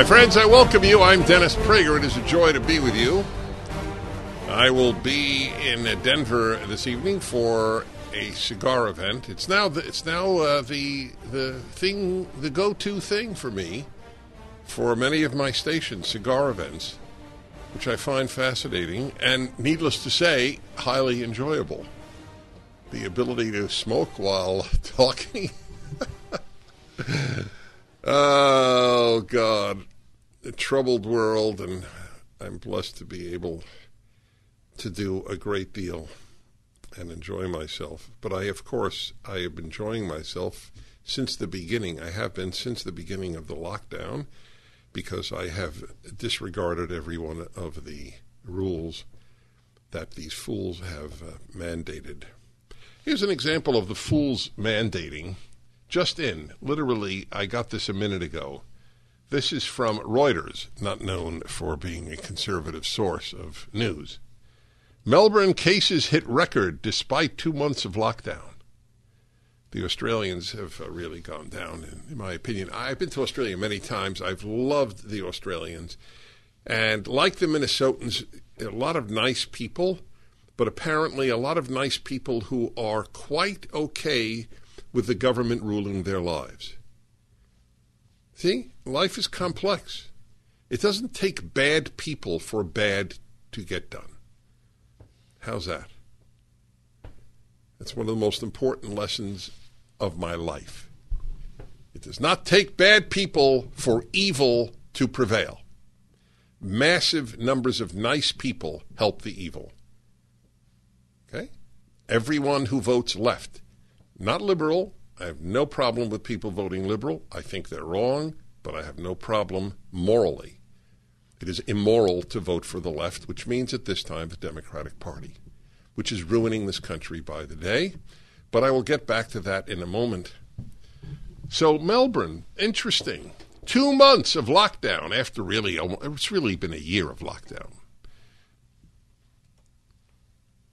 My friends, I welcome you. I'm Dennis Prager. It is a joy to be with you. I will be in Denver this evening for a cigar event. It's now the, it's now uh, the the thing the go-to thing for me for many of my stations cigar events, which I find fascinating and needless to say highly enjoyable. The ability to smoke while talking. Oh, God. A troubled world, and I'm blessed to be able to do a great deal and enjoy myself. But I, of course, I have been enjoying myself since the beginning. I have been since the beginning of the lockdown because I have disregarded every one of the rules that these fools have uh, mandated. Here's an example of the fools mandating just in, literally, I got this a minute ago. This is from Reuters, not known for being a conservative source of news. Melbourne cases hit record despite two months of lockdown. The Australians have uh, really gone down, in, in my opinion. I've been to Australia many times. I've loved the Australians. And like the Minnesotans, a lot of nice people, but apparently a lot of nice people who are quite okay with the government ruling their lives. See, life is complex. It doesn't take bad people for bad to get done. How's that? That's one of the most important lessons of my life. It does not take bad people for evil to prevail. Massive numbers of nice people help the evil. Okay? Everyone who votes left not liberal. I have no problem with people voting liberal. I think they're wrong, but I have no problem morally. It is immoral to vote for the left, which means at this time the Democratic Party, which is ruining this country by the day. But I will get back to that in a moment. So, Melbourne, interesting. Two months of lockdown after really, it's really been a year of lockdown.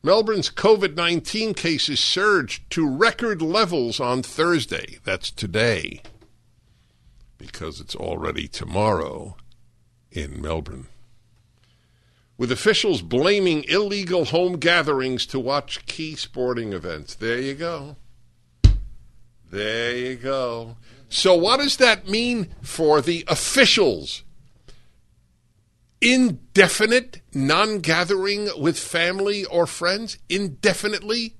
Melbourne's COVID 19 cases surged to record levels on Thursday. That's today, because it's already tomorrow in Melbourne. With officials blaming illegal home gatherings to watch key sporting events. There you go. There you go. So, what does that mean for the officials? Indefinite non gathering with family or friends indefinitely?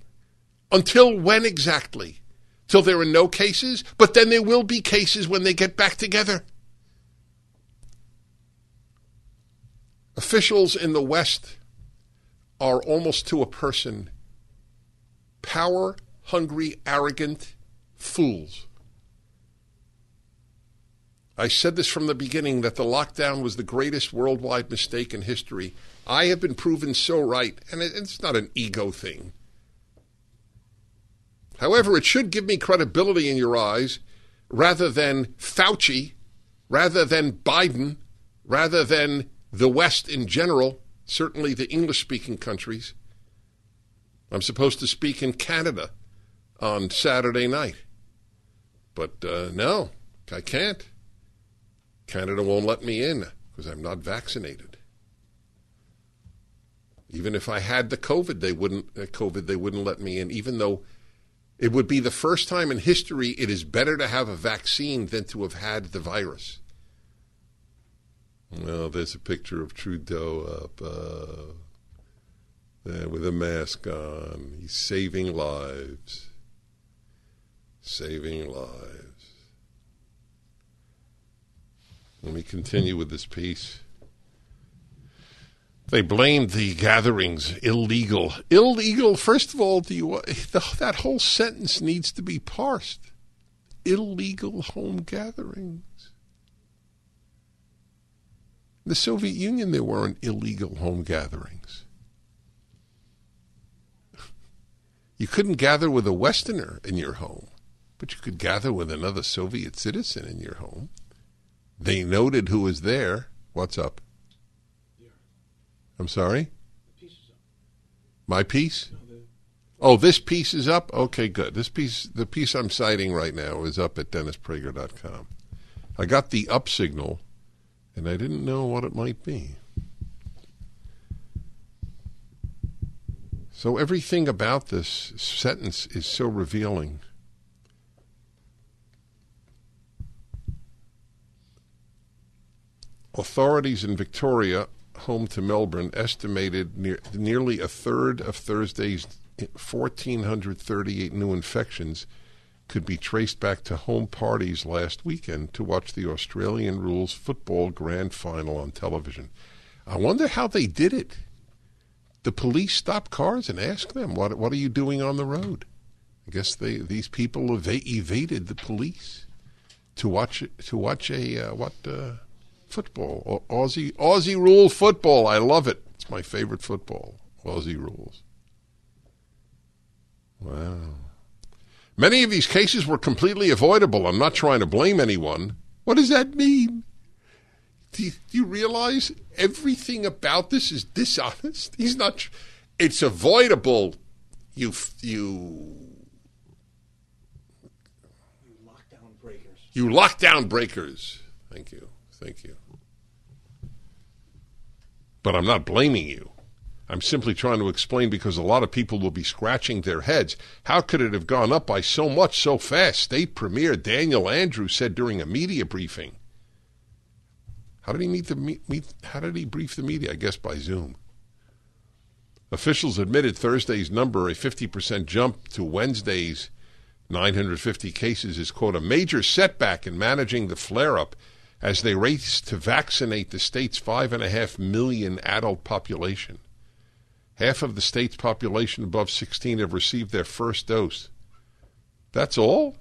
Until when exactly? Till there are no cases? But then there will be cases when they get back together. Officials in the West are almost to a person power hungry, arrogant fools. I said this from the beginning that the lockdown was the greatest worldwide mistake in history. I have been proven so right, and it's not an ego thing. However, it should give me credibility in your eyes rather than Fauci, rather than Biden, rather than the West in general, certainly the English speaking countries. I'm supposed to speak in Canada on Saturday night. But uh, no, I can't. Canada won't let me in because I'm not vaccinated. Even if I had the COVID, they wouldn't uh, COVID they wouldn't let me in. Even though it would be the first time in history it is better to have a vaccine than to have had the virus. Well, there's a picture of Trudeau up uh, there with a mask on. He's saving lives. Saving lives. Let me continue with this piece. They blamed the gatherings illegal. Illegal. First of all, you the, that whole sentence needs to be parsed. Illegal home gatherings. In the Soviet Union, there weren't illegal home gatherings. You couldn't gather with a Westerner in your home, but you could gather with another Soviet citizen in your home. They noted who was there. What's up? I'm sorry? My piece? Oh, this piece is up? Okay, good. This piece, the piece I'm citing right now is up at DennisPrager.com. I got the up signal, and I didn't know what it might be. So everything about this sentence is so revealing. Authorities in Victoria, home to Melbourne, estimated near, nearly a third of Thursday's 1,438 new infections could be traced back to home parties last weekend to watch the Australian rules football grand final on television. I wonder how they did it the police stop cars and ask them, "What what are you doing on the road?" I guess they these people ev- evaded the police to watch to watch a uh, what uh, football Aussie Aussie rule football. I love it. It's my favorite football. Aussie rules. Wow. Many of these cases were completely avoidable. I'm not trying to blame anyone. What does that mean? Do you, do you realize everything about this is dishonest? He's not. It's avoidable. You you. Lockdown breakers. You lockdown breakers. Thank you. Thank you. But I'm not blaming you. I'm simply trying to explain because a lot of people will be scratching their heads. How could it have gone up by so much so fast? State Premier Daniel Andrews said during a media briefing. How did he meet the meet? How did he brief the media? I guess by Zoom. Officials admitted Thursday's number, a 50% jump to Wednesday's 950 cases, is quote a major setback in managing the flare-up as they race to vaccinate the state's five and a half million adult population. Half of the state's population above 16 have received their first dose. That's all?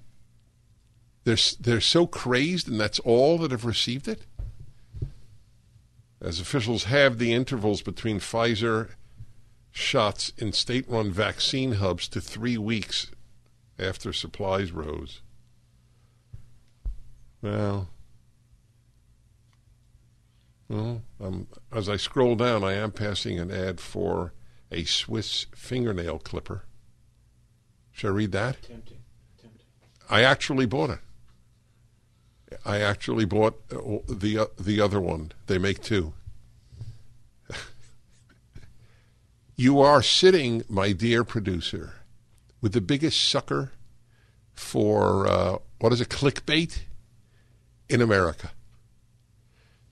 They're, they're so crazed, and that's all that have received it? As officials have the intervals between Pfizer shots in state run vaccine hubs to three weeks after supplies rose. Well, well um, as I scroll down, I am passing an ad for a Swiss fingernail clipper. Should I read that? Tempting. Tempting. I actually bought it. I actually bought uh, the uh, the other one. They make two. you are sitting, my dear producer, with the biggest sucker for uh, what is it, clickbait in America.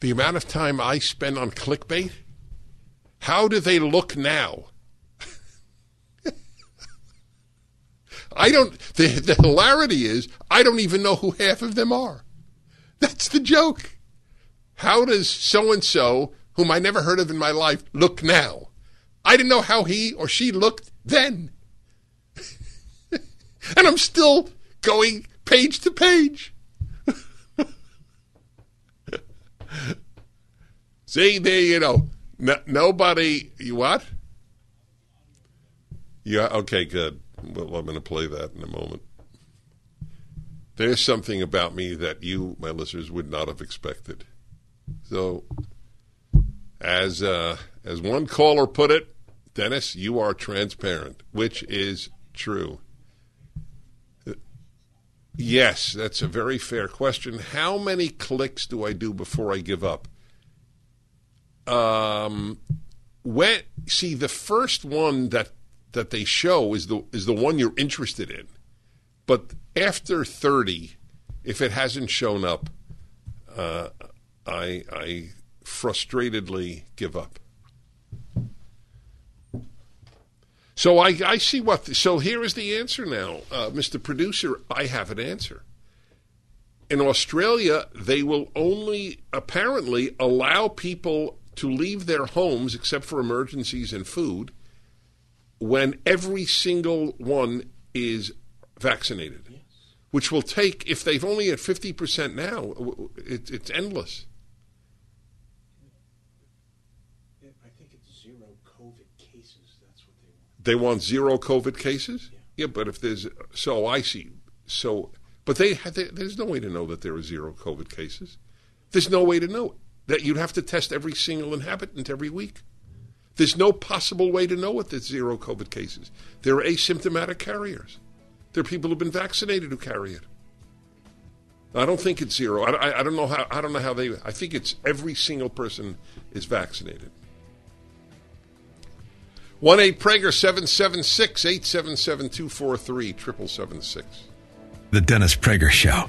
The amount of time I spend on clickbait. How do they look now? I don't. The, the hilarity is, I don't even know who half of them are. That's the joke. How does so and so, whom I never heard of in my life, look now? I didn't know how he or she looked then. and I'm still going page to page. See, there you know, no, nobody. You what? Yeah. Okay. Good. Well, I'm going to play that in a moment. There's something about me that you, my listeners, would not have expected. So, as uh, as one caller put it, Dennis, you are transparent, which is true. Yes, that's a very fair question. How many clicks do I do before I give up? Um, when see the first one that that they show is the is the one you're interested in, but after thirty, if it hasn't shown up, uh, I I frustratedly give up. So I, I see what. So here is the answer now, uh, Mr. Producer. I have an answer. In Australia, they will only apparently allow people to leave their homes except for emergencies and food when every single one is vaccinated? Which will take, if they've only at 50% now, it, it's endless. Yeah, I think it's zero COVID cases. That's what they want. Zero COVID cases? Yeah, but if there's, so I see. So, but they, they there's no way to know that there are zero COVID cases. There's no way to know it. That you'd have to test every single inhabitant every week. There's no possible way to know if there's zero COVID cases. There are asymptomatic carriers. There are people who've been vaccinated who carry it. I don't think it's zero. I, I, I don't know how. I don't know how they. I think it's every single person is vaccinated. One eight Prager seven seven six eight seven seven two four three triple seven six. The Dennis Prager Show.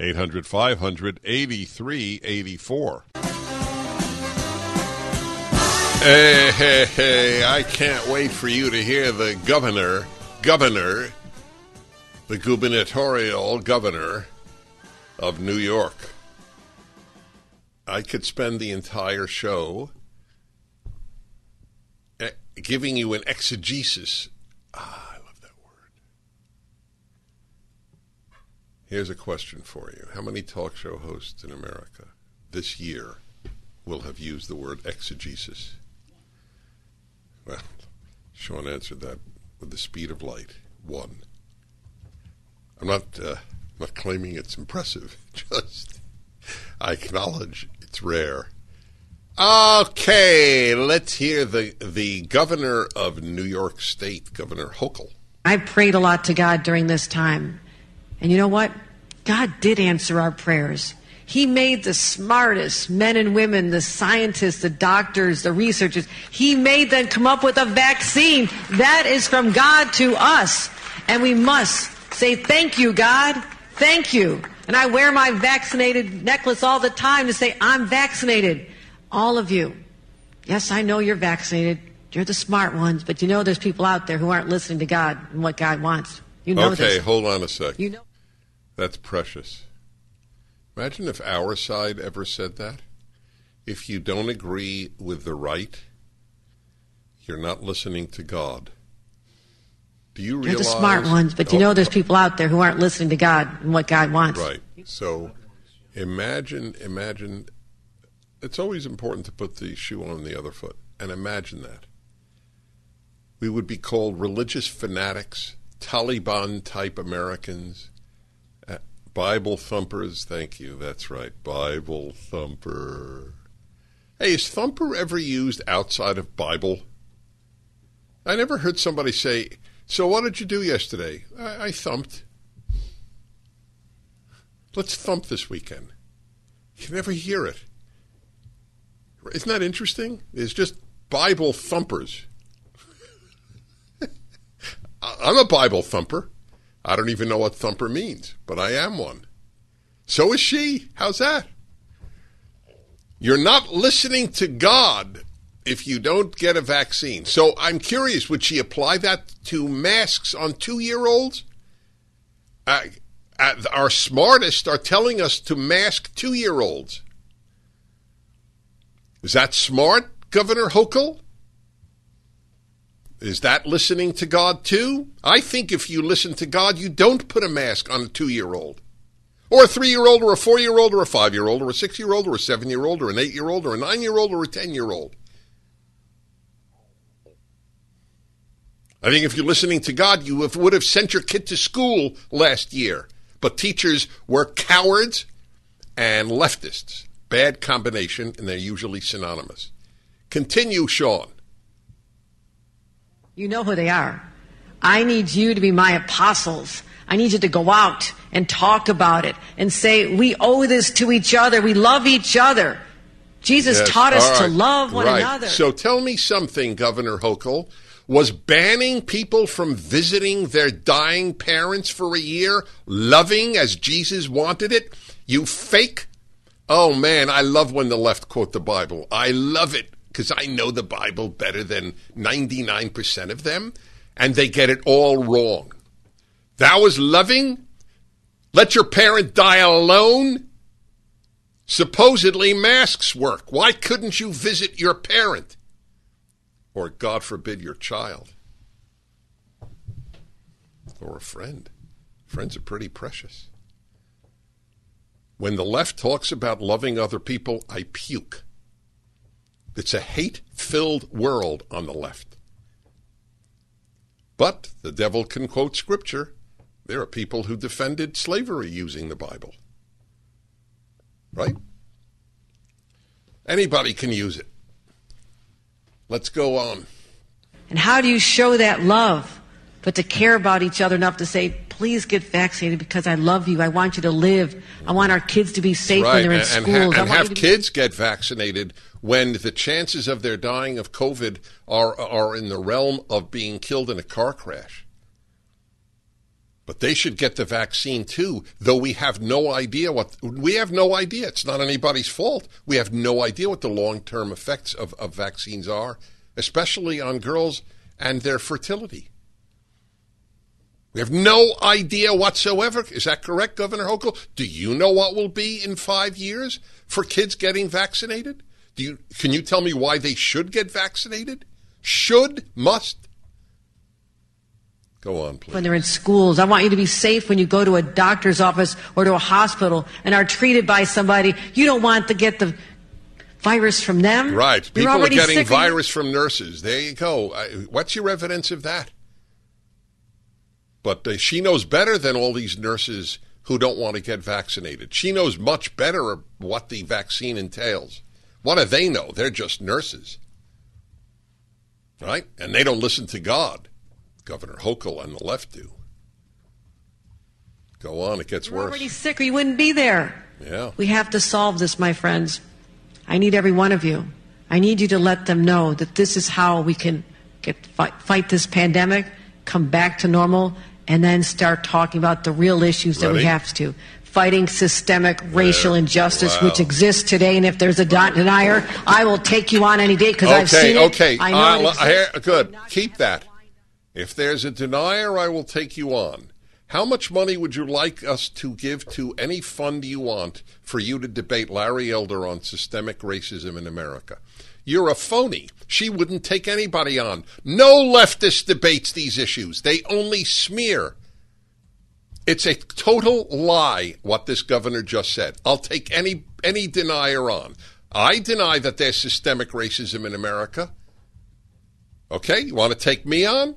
800 500 8384. Hey, hey, hey, I can't wait for you to hear the governor, governor, the gubernatorial governor of New York. I could spend the entire show eh, giving you an exegesis. Ah, I love that word. Here's a question for you. How many talk show hosts in America this year will have used the word exegesis? Well, Sean answered that with the speed of light. One. I'm not uh, not claiming it's impressive. Just I acknowledge it's rare. Okay, let's hear the the governor of New York State, Governor Hochul. I prayed a lot to God during this time. And you know what? God did answer our prayers. He made the smartest men and women, the scientists, the doctors, the researchers. He made them come up with a vaccine. That is from God to us. And we must say, Thank you, God. Thank you. And I wear my vaccinated necklace all the time to say, I'm vaccinated. All of you. Yes, I know you're vaccinated. You're the smart ones, but you know there's people out there who aren't listening to God and what God wants. You know okay, this. hold on a sec. You know. That's precious. Imagine if our side ever said that. If you don't agree with the right, you're not listening to God. Do you realize? You're the smart ones, but you Oh, know there's people out there who aren't listening to God and what God wants. Right. So imagine, imagine. It's always important to put the shoe on the other foot. And imagine that. We would be called religious fanatics, Taliban type Americans, Bible thumpers. Thank you. That's right. Bible thumper. Hey, is thumper ever used outside of Bible? I never heard somebody say, So what did you do yesterday? I, I thumped. Let's thump this weekend. You never hear it. Isn't that interesting? It's just Bible thumpers. I'm a Bible thumper. I don't even know what thumper means, but I am one. So is she. How's that? You're not listening to God if you don't get a vaccine. So I'm curious, would she apply that to masks on two year olds? Uh, uh, our smartest are telling us to mask two year olds. Is that smart, Governor Hochul? Is that listening to God too? I think if you listen to God, you don't put a mask on a two year old, or a three year old, or a four year old, or a five year old, or a six year old, or a seven year old, or an eight year old, or a nine year old, or a ten year old. I think if you're listening to God, you would have sent your kid to school last year. But teachers were cowards and leftists. Bad combination, and they're usually synonymous. Continue, Sean. You know who they are. I need you to be my apostles. I need you to go out and talk about it and say, we owe this to each other. We love each other. Jesus Yes, taught us all to love one right. another. So tell me something, Governor Hochul. Was banning people from visiting their dying parents for a year loving as Jesus wanted it? You fake. Oh man, I love when the left quote the Bible. I love it because I know the Bible better than 99% of them, and they get it all wrong. Thou was loving? Let your parent die alone? Supposedly masks work. Why couldn't you visit your parent? Or, God forbid, your child? Or a friend. Friends are pretty precious. When the left talks about loving other people, I puke. It's a hate filled world on the left. But the devil can quote scripture. There are people who defended slavery using the Bible. Right? Anybody can use it. Let's go on. And how do you show that love? But to care about each other enough to say, please get vaccinated because I love you. I want you to live. I want our kids to be safe when they're in and, and schools. ha- I and want have to be- kids get vaccinated when the chances of their dying of COVID are are in the realm of being killed in a car crash. But they should get the vaccine too, though we have no idea what we have no idea. It's not anybody's fault. We have no idea what the long term effects of, of vaccines are, especially on girls and their fertility. We have no idea whatsoever. Is that correct, Governor Hochul? Do you know what will be in five years for kids getting vaccinated? Do you can you tell me why they should get vaccinated? Should, must? Go on, please. when they're in schools. I want you to be safe when you go to a doctor's office or to a hospital and are treated by somebody. You don't want to get the virus from them. Right. You're People are getting virus from nurses. There you go. What's your evidence of that? But uh, she knows better than all these nurses who don't want to get vaccinated. She knows much better what the vaccine entails. What do they know? They're just nurses. Right? And they don't listen to God. Governor Hochul and the left do. Go on, it gets You're worse. already sick or you wouldn't be there. Yeah. We have to solve this, my friends. I need every one of you. I need you to let them know that this is how we can get fight, fight this pandemic, come back to normal, and then start talking about the real issues that we have to. Fighting systemic racial injustice, Wow. which exists today, and if there's a denier, I will take you on any day because I've seen it. okay. I know Uh, it here- good. Keep that. If there's a denier, I will take you on. How much money would you like us to give to any fund you want for you to debate Larry Elder on systemic racism in America? You're a phony. She wouldn't take anybody on. No leftist debates these issues. They only smear. It's a total lie what this governor just said. I'll take any any denier on. I deny that there's systemic racism in America. Okay, you want to take me on?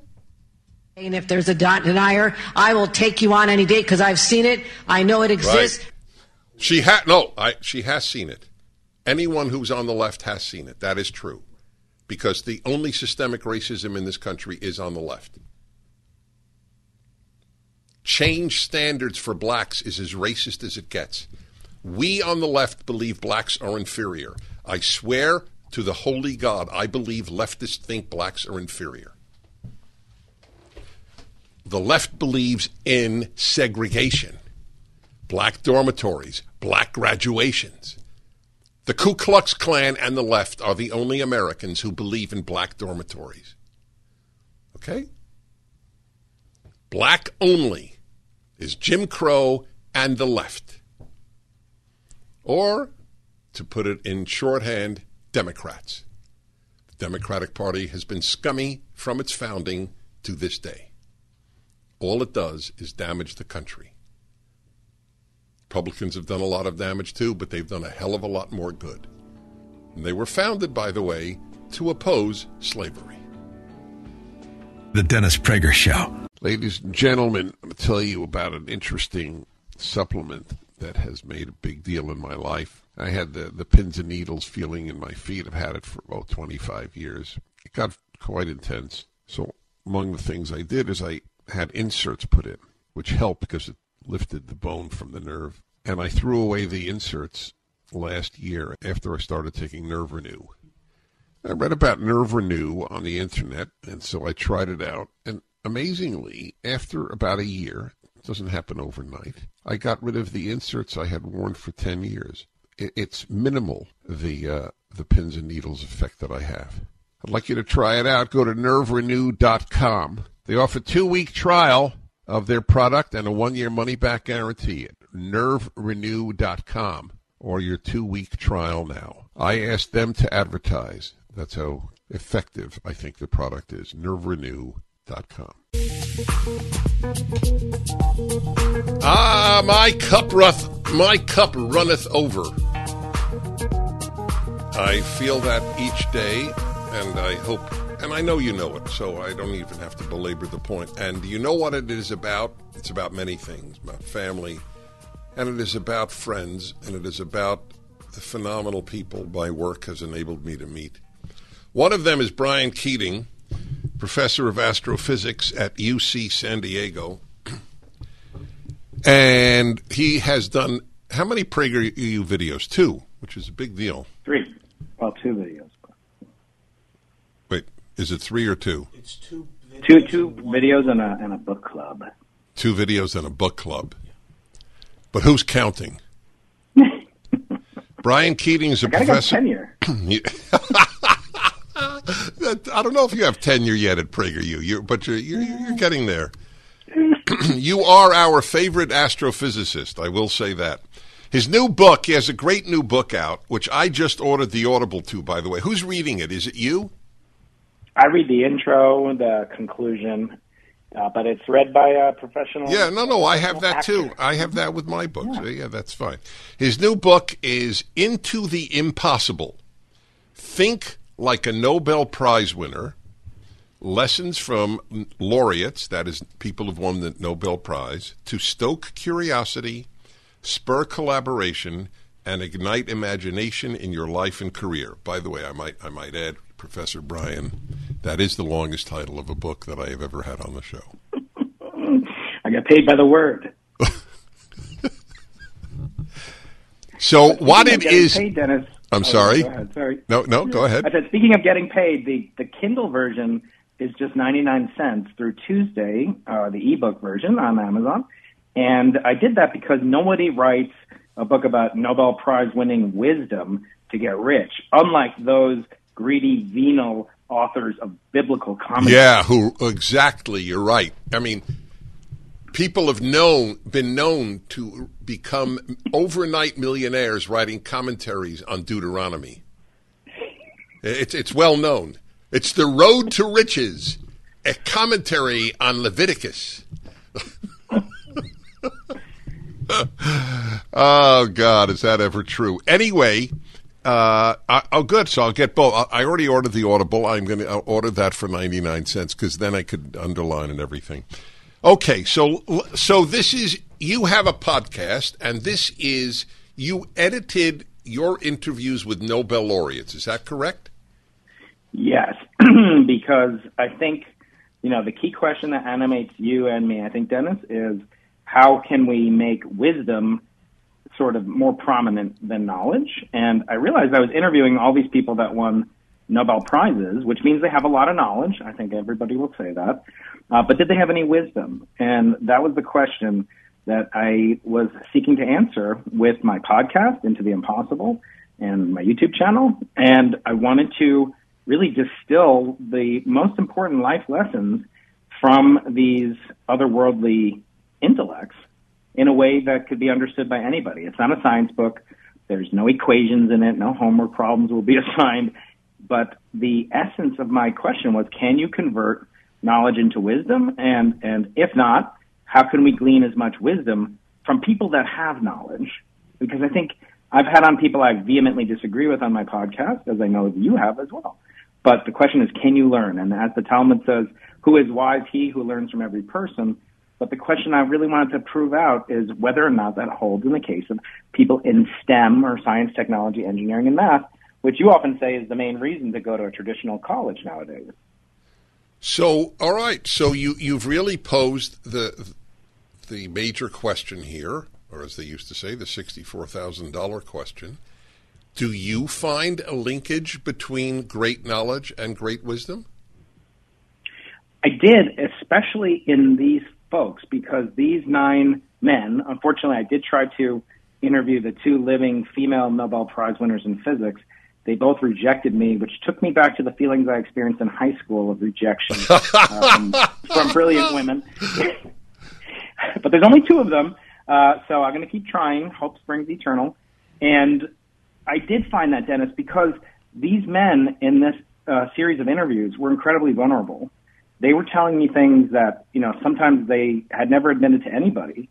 And if there's a dot denier, I will take you on any day because I've seen it. I know it exists. Right. She had no, I, she has seen it. Anyone who's on the left has seen it. That is true. Because the only systemic racism in this country is on the left. Change standards for blacks is as racist as it gets. We on the left believe blacks are inferior. I swear to the holy God, I believe leftists think blacks are inferior. The left believes in segregation black dormitories, black graduations. The Ku Klux Klan and the left are the only Americans who believe in black dormitories. Okay? Black only is Jim Crow and the left. Or, to put it in shorthand, Democrats. The Democratic Party has been scummy from its founding to this day. All it does is damage the country. Republicans have done a lot of damage too, but they've done a hell of a lot more good. And they were founded, by the way, to oppose slavery. The Dennis Prager Show. Ladies and gentlemen, I'm going to tell you about an interesting supplement that has made a big deal in my life. I had the, the pins and needles feeling in my feet. I've had it for about 25 years. It got quite intense. So, among the things I did is I had inserts put in, which helped because it lifted the bone from the nerve. And I threw away the inserts last year after I started taking Nerve Renew. I read about Nerve Renew on the internet, and so I tried it out. And amazingly, after about a year, it doesn't happen overnight, I got rid of the inserts I had worn for 10 years. It's minimal, the, uh, the pins and needles effect that I have. I'd like you to try it out. Go to nerverenew.com. They offer two week trial of their product and a one year money back guarantee at nerverenew.com or your two week trial now. I asked them to advertise. That's how effective I think the product is. nerverenew.com. Ah, my cup ruth, my cup runneth over. I feel that each day, and I hope, and I know you know it, so I don't even have to belabor the point. And you know what it is about? It's about many things, about family, and it is about friends, and it is about the phenomenal people my work has enabled me to meet. One of them is Brian Keating, professor of astrophysics at UC San Diego. And he has done how many PragerU videos? Two, which is a big deal. Three. Well, two videos. Wait, is it three or two? It's two videos. Two two and videos and a and a book club. Two videos and a book club. But who's counting? Brian Keating is a Gotta professor. tenure. I don't know if you have tenure yet at PragerU, you're, but you're, you're, you're mm. getting there. you are our favorite astrophysicist. I will say that. His new book, he has a great new book out, which I just ordered the Audible to, by the way. Who's reading it? Is it you? I read the intro, the conclusion, uh, but it's read by a professional. Yeah, no, no, I have that too. I have that with my books. Yeah. yeah, that's fine. His new book is Into the Impossible. Think like a Nobel Prize winner. Lessons from laureates, that is, people who've won the Nobel Prize, to stoke curiosity, spur collaboration, and ignite imagination in your life and career. By the way, I might I might add, Professor Brian, that is the longest title of a book that I have ever had on the show. I get paid by the word. So what it? Paid, Dennis. I'm Oh, sorry? Ahead, sorry. No, no, go ahead. I said, speaking of getting paid, the, the Kindle version is just 99 cents through Tuesday, uh, the ebook version on Amazon. And I did that because nobody writes a book about Nobel Prize winning wisdom to get rich, unlike those greedy, venal authors of biblical comedy. Yeah, who exactly? You're right. I mean, people have known been known to become overnight millionaires writing commentaries on Deuteronomy. It's it's well known. It's the road to riches, a commentary on Leviticus. oh God, is that ever true? Anyway, uh, I, oh good. So I'll get both. I, I already ordered the Audible. I'm going to order that for ninety nine cents because then I could underline and everything. Okay, so so this is you have a podcast, and this is you edited your interviews with Nobel laureates. Is that correct? Yes, because I think, you know, the key question that animates you and me, I think, Dennis, is how can we make wisdom sort of more prominent than knowledge? And I realized I was interviewing all these people that won Nobel Prizes, which means they have a lot of knowledge. I think everybody will say that. Uh, but did they have any wisdom? And that was the question that I was seeking to answer with my podcast, Into the Impossible, and my YouTube channel. And I wanted to really distill the most important life lessons from these otherworldly intellects in a way that could be understood by anybody. It's not a science book. There's no equations in it. No homework problems will be assigned. But the essence of my question was, can you convert knowledge into wisdom? And, and if not, how can we glean as much wisdom from people that have knowledge? Because I think I've had on people I vehemently disagree with on my podcast, as I know you have as well. But the question is, can you learn? And as the Talmud says, who is wise? He who learns from every person. But the question I really wanted to prove out is whether or not that holds in the case of people in STEM or science, technology, engineering, and math, which you often say is the main reason to go to a traditional college nowadays. So, all right. So you you've really posed the the major question here, or as they used to say, the sixty-four thousand dollar question. Do you find a linkage between great knowledge and great wisdom? I did, especially in these folks, because these nine men, unfortunately, I did try to interview the two living female Nobel Prize winners in physics. They both rejected me, which took me back to the feelings I experienced in high school of rejection um, from brilliant women. but there's only two of them, uh, so I'm going to keep trying. Hope springs eternal. And I did find that, Dennis, because these men in this uh, series of interviews were incredibly vulnerable. They were telling me things that, you know, sometimes they had never admitted to anybody.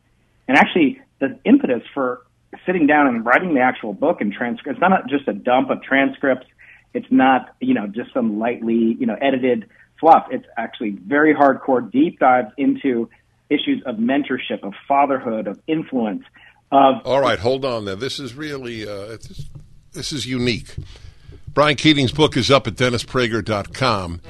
And actually, the impetus for sitting down and writing the actual book and transcript. It's not just a dump of transcripts. It's not, you know, just some lightly, you know, edited fluff. It's actually very hardcore deep dives into issues of mentorship, of fatherhood, of influence. Of All right, hold on there. This is really uh, this, this is unique. Brian Keating's book is up at DennisPrager.com.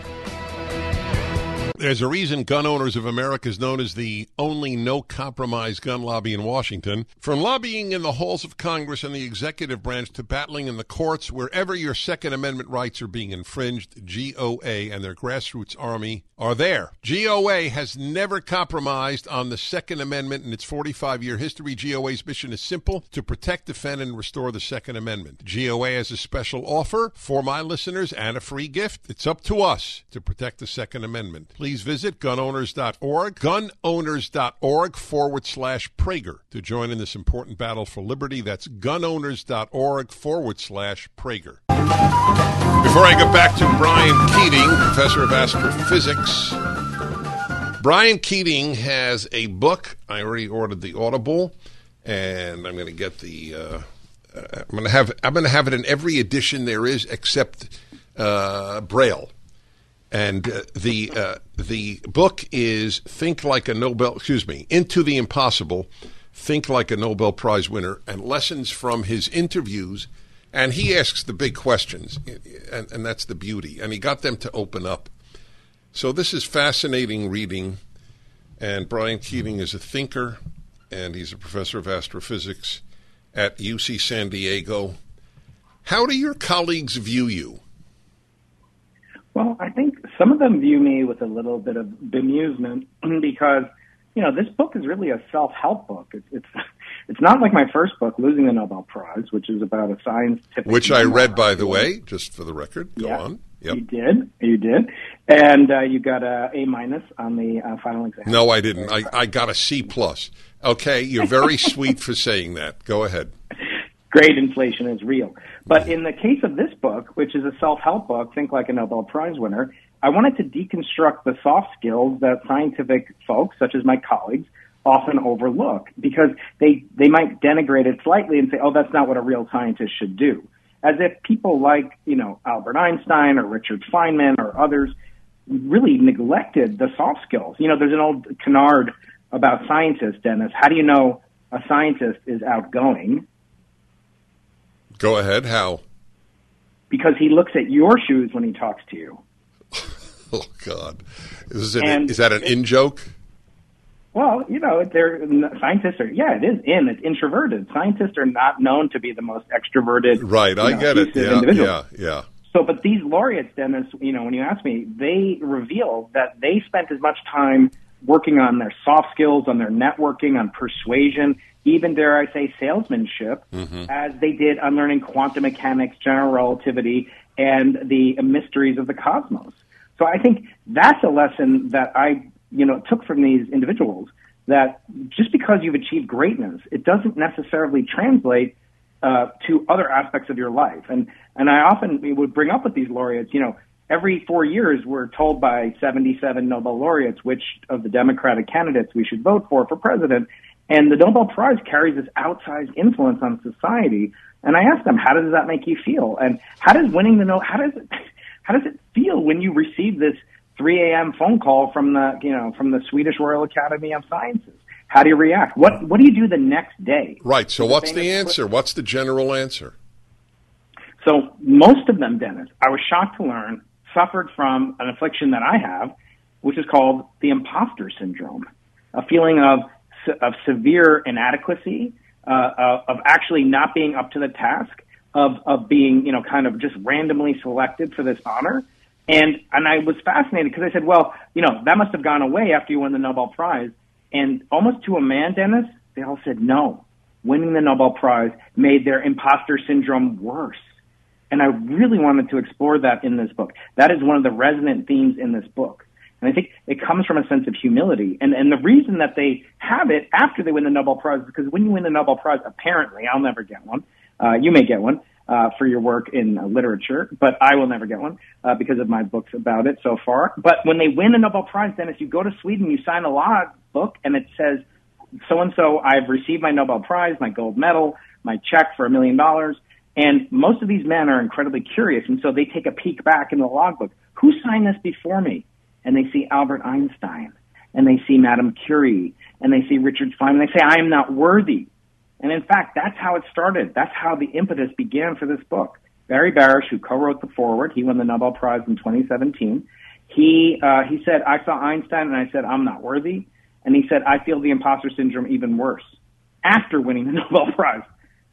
There's a reason Gun Owners of America is known as the only no compromise gun lobby in Washington. From lobbying in the halls of Congress and the executive branch to battling in the courts, wherever your Second Amendment rights are being infringed, GOA and their grassroots army are there. GOA has never compromised on the Second Amendment in its 45 year history. GOA's mission is simple to protect, defend, and restore the Second Amendment. GOA has a special offer for my listeners and a free gift. It's up to us to protect the Second Amendment. Please visit gunowners.org, gunowners.org forward slash Prager to join in this important battle for liberty. That's gunowners.org forward slash Prager. Before I get back to Brian Keating, professor of astrophysics, Brian Keating has a book. I already ordered the Audible, and I'm going to get the. Uh, I'm going to have. I'm going to have it in every edition there is, except uh, Braille. And uh, the uh, the book is "Think Like a Nobel." Excuse me, "Into the Impossible." Think like a Nobel Prize winner, and lessons from his interviews and he asks the big questions, and, and, that's the beauty. And he got them to open up. So this is fascinating reading. And Brian Keating is a thinker, and he's a professor of astrophysics at UC San Diego. How do your colleagues view you? Well, I think some of them view me with a little bit of bemusement because, you know, this book is really a self-help book. It's, it's it's not like my first book, Losing the Nobel Prize, which is about a scientific. Which I read, by the way, just for the record. Go yeah, on. Yep. You did. You did. And uh, you got a A minus on the uh, final exam. No, I didn't. I, I got a C plus. Okay, you're very sweet for saying that. Go ahead. Great inflation is real. But in the case of this book, which is a self-help book, Think Like a Nobel Prize winner, I wanted to deconstruct the soft skills that scientific folks, such as my colleagues, often overlook because they, they might denigrate it slightly and say, oh, that's not what a real scientist should do. As if people like, you know, Albert Einstein or Richard Feynman or others really neglected the soft skills. You know, there's an old canard about scientists, Dennis. How do you know a scientist is outgoing? Go ahead. How? Because he looks at your shoes when he talks to you. oh God, is, it, is that an in joke? Well, you know, they're scientists are yeah, it is in it's introverted. Scientists are not known to be the most extroverted. Right, I know, get it. Yeah, yeah, yeah. So, but these laureates, Dennis, you know, when you ask me, they reveal that they spent as much time working on their soft skills, on their networking, on persuasion, even dare I say salesmanship, mm-hmm. as they did on learning quantum mechanics, general relativity, and the mysteries of the cosmos. So I think that's a lesson that I you know, took from these individuals that just because you've achieved greatness, it doesn't necessarily translate uh, to other aspects of your life. And and I often would bring up with these laureates, you know, every four years we're told by 77 Nobel laureates which of the Democratic candidates we should vote for for president. And the Nobel Prize carries this outsized influence on society. And I asked them, how does that make you feel? And how does winning the Nobel, how does it, how does it feel when you receive this 3 a.m. phone call from the you know from the Swedish Royal Academy of Sciences. How do you react? What what do you do the next day? Right. So, what's the answer? What's the general answer? So most of them, Dennis, I was shocked to learn, suffered from an affliction that I have, which is called the imposter syndrome, a feeling of of severe inadequacy, uh, uh, of actually not being up to the task, of of being you know kind of just randomly selected for this honor. And and I was fascinated because I said, well, you know, that must have gone away after you won the Nobel Prize. And almost to a man, Dennis, they all said no. Winning the Nobel Prize made their imposter syndrome worse. And I really wanted to explore that in this book. That is one of the resonant themes in this book. And I think it comes from a sense of humility. And, and the reason that they have it after they win the Nobel Prize is because when you win the Nobel Prize, apparently, I'll never get one. Uh, you may get one uh, for your work in uh, literature, but I will never get one uh, because of my books about it so far. But when they win a Nobel Prize, Dennis, you go to Sweden, you sign a law book, and it says, so and so, I've received my Nobel Prize, my gold medal, my check for a million dollars. And most of these men are incredibly curious, and so they take a peek back in the logbook. Who signed this before me? And they see Albert Einstein, and they see Madame Curie, and they see Richard Feynman. They say, I am not worthy. And in fact, that's how it started. That's how the impetus began for this book. Barry Barish, who co-wrote the foreword, he won the Nobel Prize in 2017. He uh, he said, "I saw Einstein and I said I'm not worthy," and he said, "I feel the imposter syndrome even worse after winning the Nobel Prize."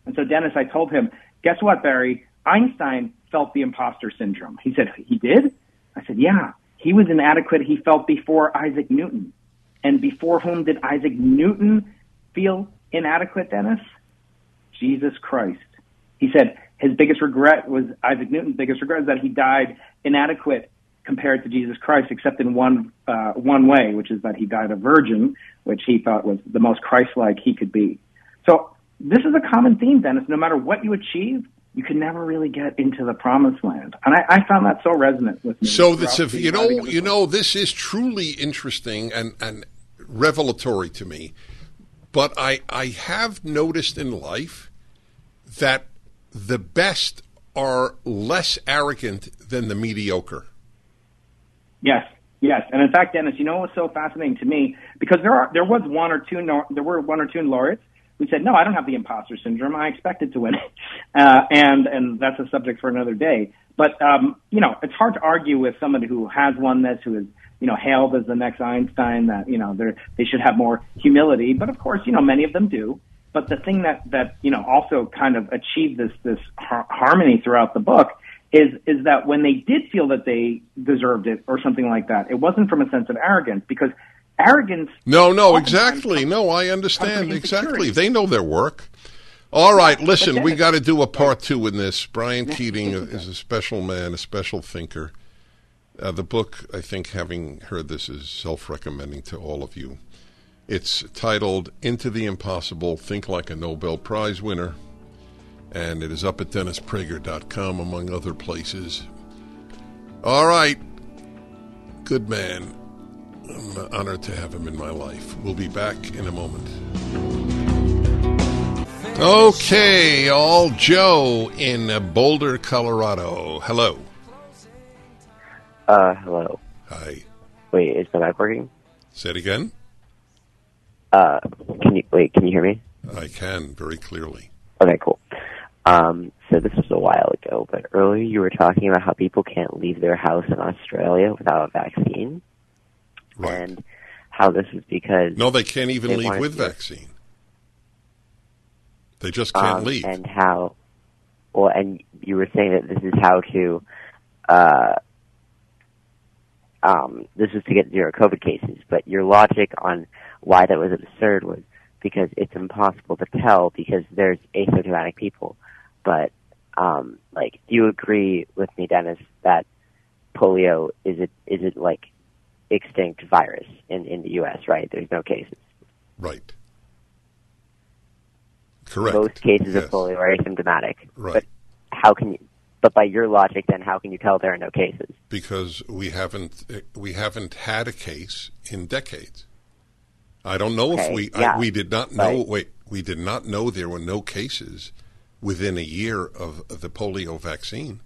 And so, Dennis, I told him, "Guess what, Barry? Einstein felt the imposter syndrome." He said, "He did?" I said, "Yeah. He was inadequate. He felt before Isaac Newton, and before whom did Isaac Newton feel inadequate, Dennis? Jesus Christ." He said his biggest regret was Isaac Newton's biggest regret is that he died inadequate compared to Jesus Christ, except in one uh, one way, which is that he died a virgin, which he thought was the most Christ-like he could be. So this is a common theme, Dennis. No matter what you achieve, you can never really get into the promised land, and I, I found that so resonant with me. So that's if you know, writing of the you know, this is truly interesting and and revelatory to me. But I I have noticed in life that the best are less arrogant than the mediocre. Yes, yes, and in fact, Dennis, you know what was so fascinating to me because there are there was one or two there were one or two laureates who said, "No, I don't have the imposter syndrome. I expected to win," uh, and and that's a subject for another day. But um, you know, it's hard to argue with somebody who has won this, who is you know hailed as the next Einstein. That you know they they should have more humility, but of course, you know many of them do. But the thing that that you know also kind of achieved this this har- harmony throughout the book is is that when they did feel that they deserved it or something like that, it wasn't from a sense of arrogance because arrogance. No, no, exactly. No, I understand exactly. They know their work. All right, listen, we got to do a part two in this. Brian Keating is a special man, a special thinker. Uh, the book, I think, having heard this, is self-recommending to all of you. It's titled "Into the Impossible: Think Like a Nobel Prize Winner," and it is up at DennisPrager.com, among other places. All right, good man. I'm honored to have him in my life. We'll be back in a moment. Okay, all Joe in Boulder, Colorado. Hello. Uh, hello. Hi. Wait, is my mic working? Say it again. Uh, can you wait? Can you hear me? I can very clearly. Okay, cool. Um, so this was a while ago, but earlier you were talking about how people can't leave their house in Australia without a vaccine, Right. and how this is because No, they can't even They leave with vaccine. They just can't um, leave. and how well, and you were saying that this is how to, uh, um, this is to get zero COVID cases. But your logic on why that was absurd was because it's impossible to tell because there's asymptomatic people. But um, like, do you agree with me, Dennis, that polio is it is it like extinct virus in in the U.S. Right? There's no cases. right. Correct. Most cases Yes. of polio are asymptomatic. Right. But how can you? But by your logic, then how can you tell there are no cases? because we haven't we haven't had a case in decades. I don't know if we yeah, I, we did not know. Wait, we did not know there were no cases within a year of, of the polio vaccine.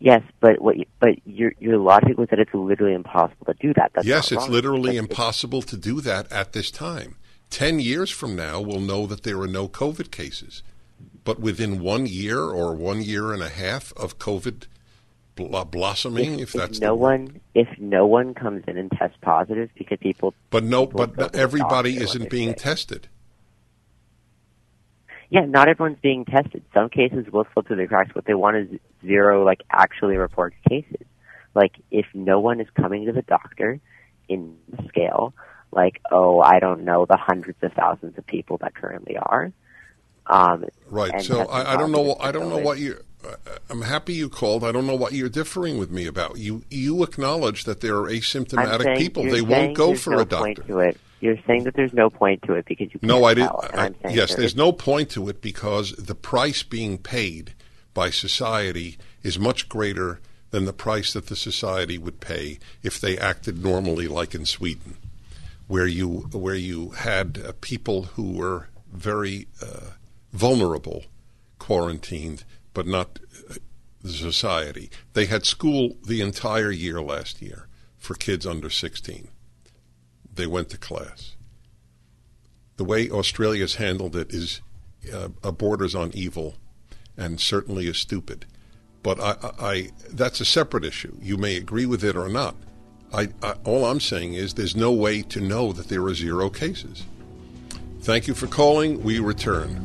Yes, but what? You, but your your logic was that it's literally impossible to do that. That's yes, it's literally it's- impossible to do that at this time. Ten years from now, we'll know that there are no COVID cases. But within one year or one year and a half of COVID bl- blossoming, if, that's no one if no one comes in and tests positive because people But no, people but not everybody isn't being sick. tested. Yeah, not everyone's being tested. Some cases will slip through the cracks. What they want is zero, like, actually reported cases. Like, if no one is coming to the doctor in scale, like, oh, I don't know, the hundreds of thousands of people that currently are. Um, Right. So I, I don't know. I don't know what you. I'm happy you called. I don't know what you're differing with me about. You you acknowledge that there are asymptomatic people. They won't go for no a doctor. Point to it. You're saying that there's no point to it because you No, I didn't. I- yes, there's no point to it because the price being paid by society is much greater than the price that the society would pay if they acted normally, like in Sweden, where you where you had uh, people who were very uh, vulnerable quarantined, but not uh, the society. They had school the entire year last year for kids under 16. They went to class the way Australia's handled it is uh, uh, borders on evil, and certainly is stupid. But I, I, I, that's a separate issue. You may agree with it or not. I, all I'm saying is there's no way to know that there are zero cases. Thank you for calling. We return.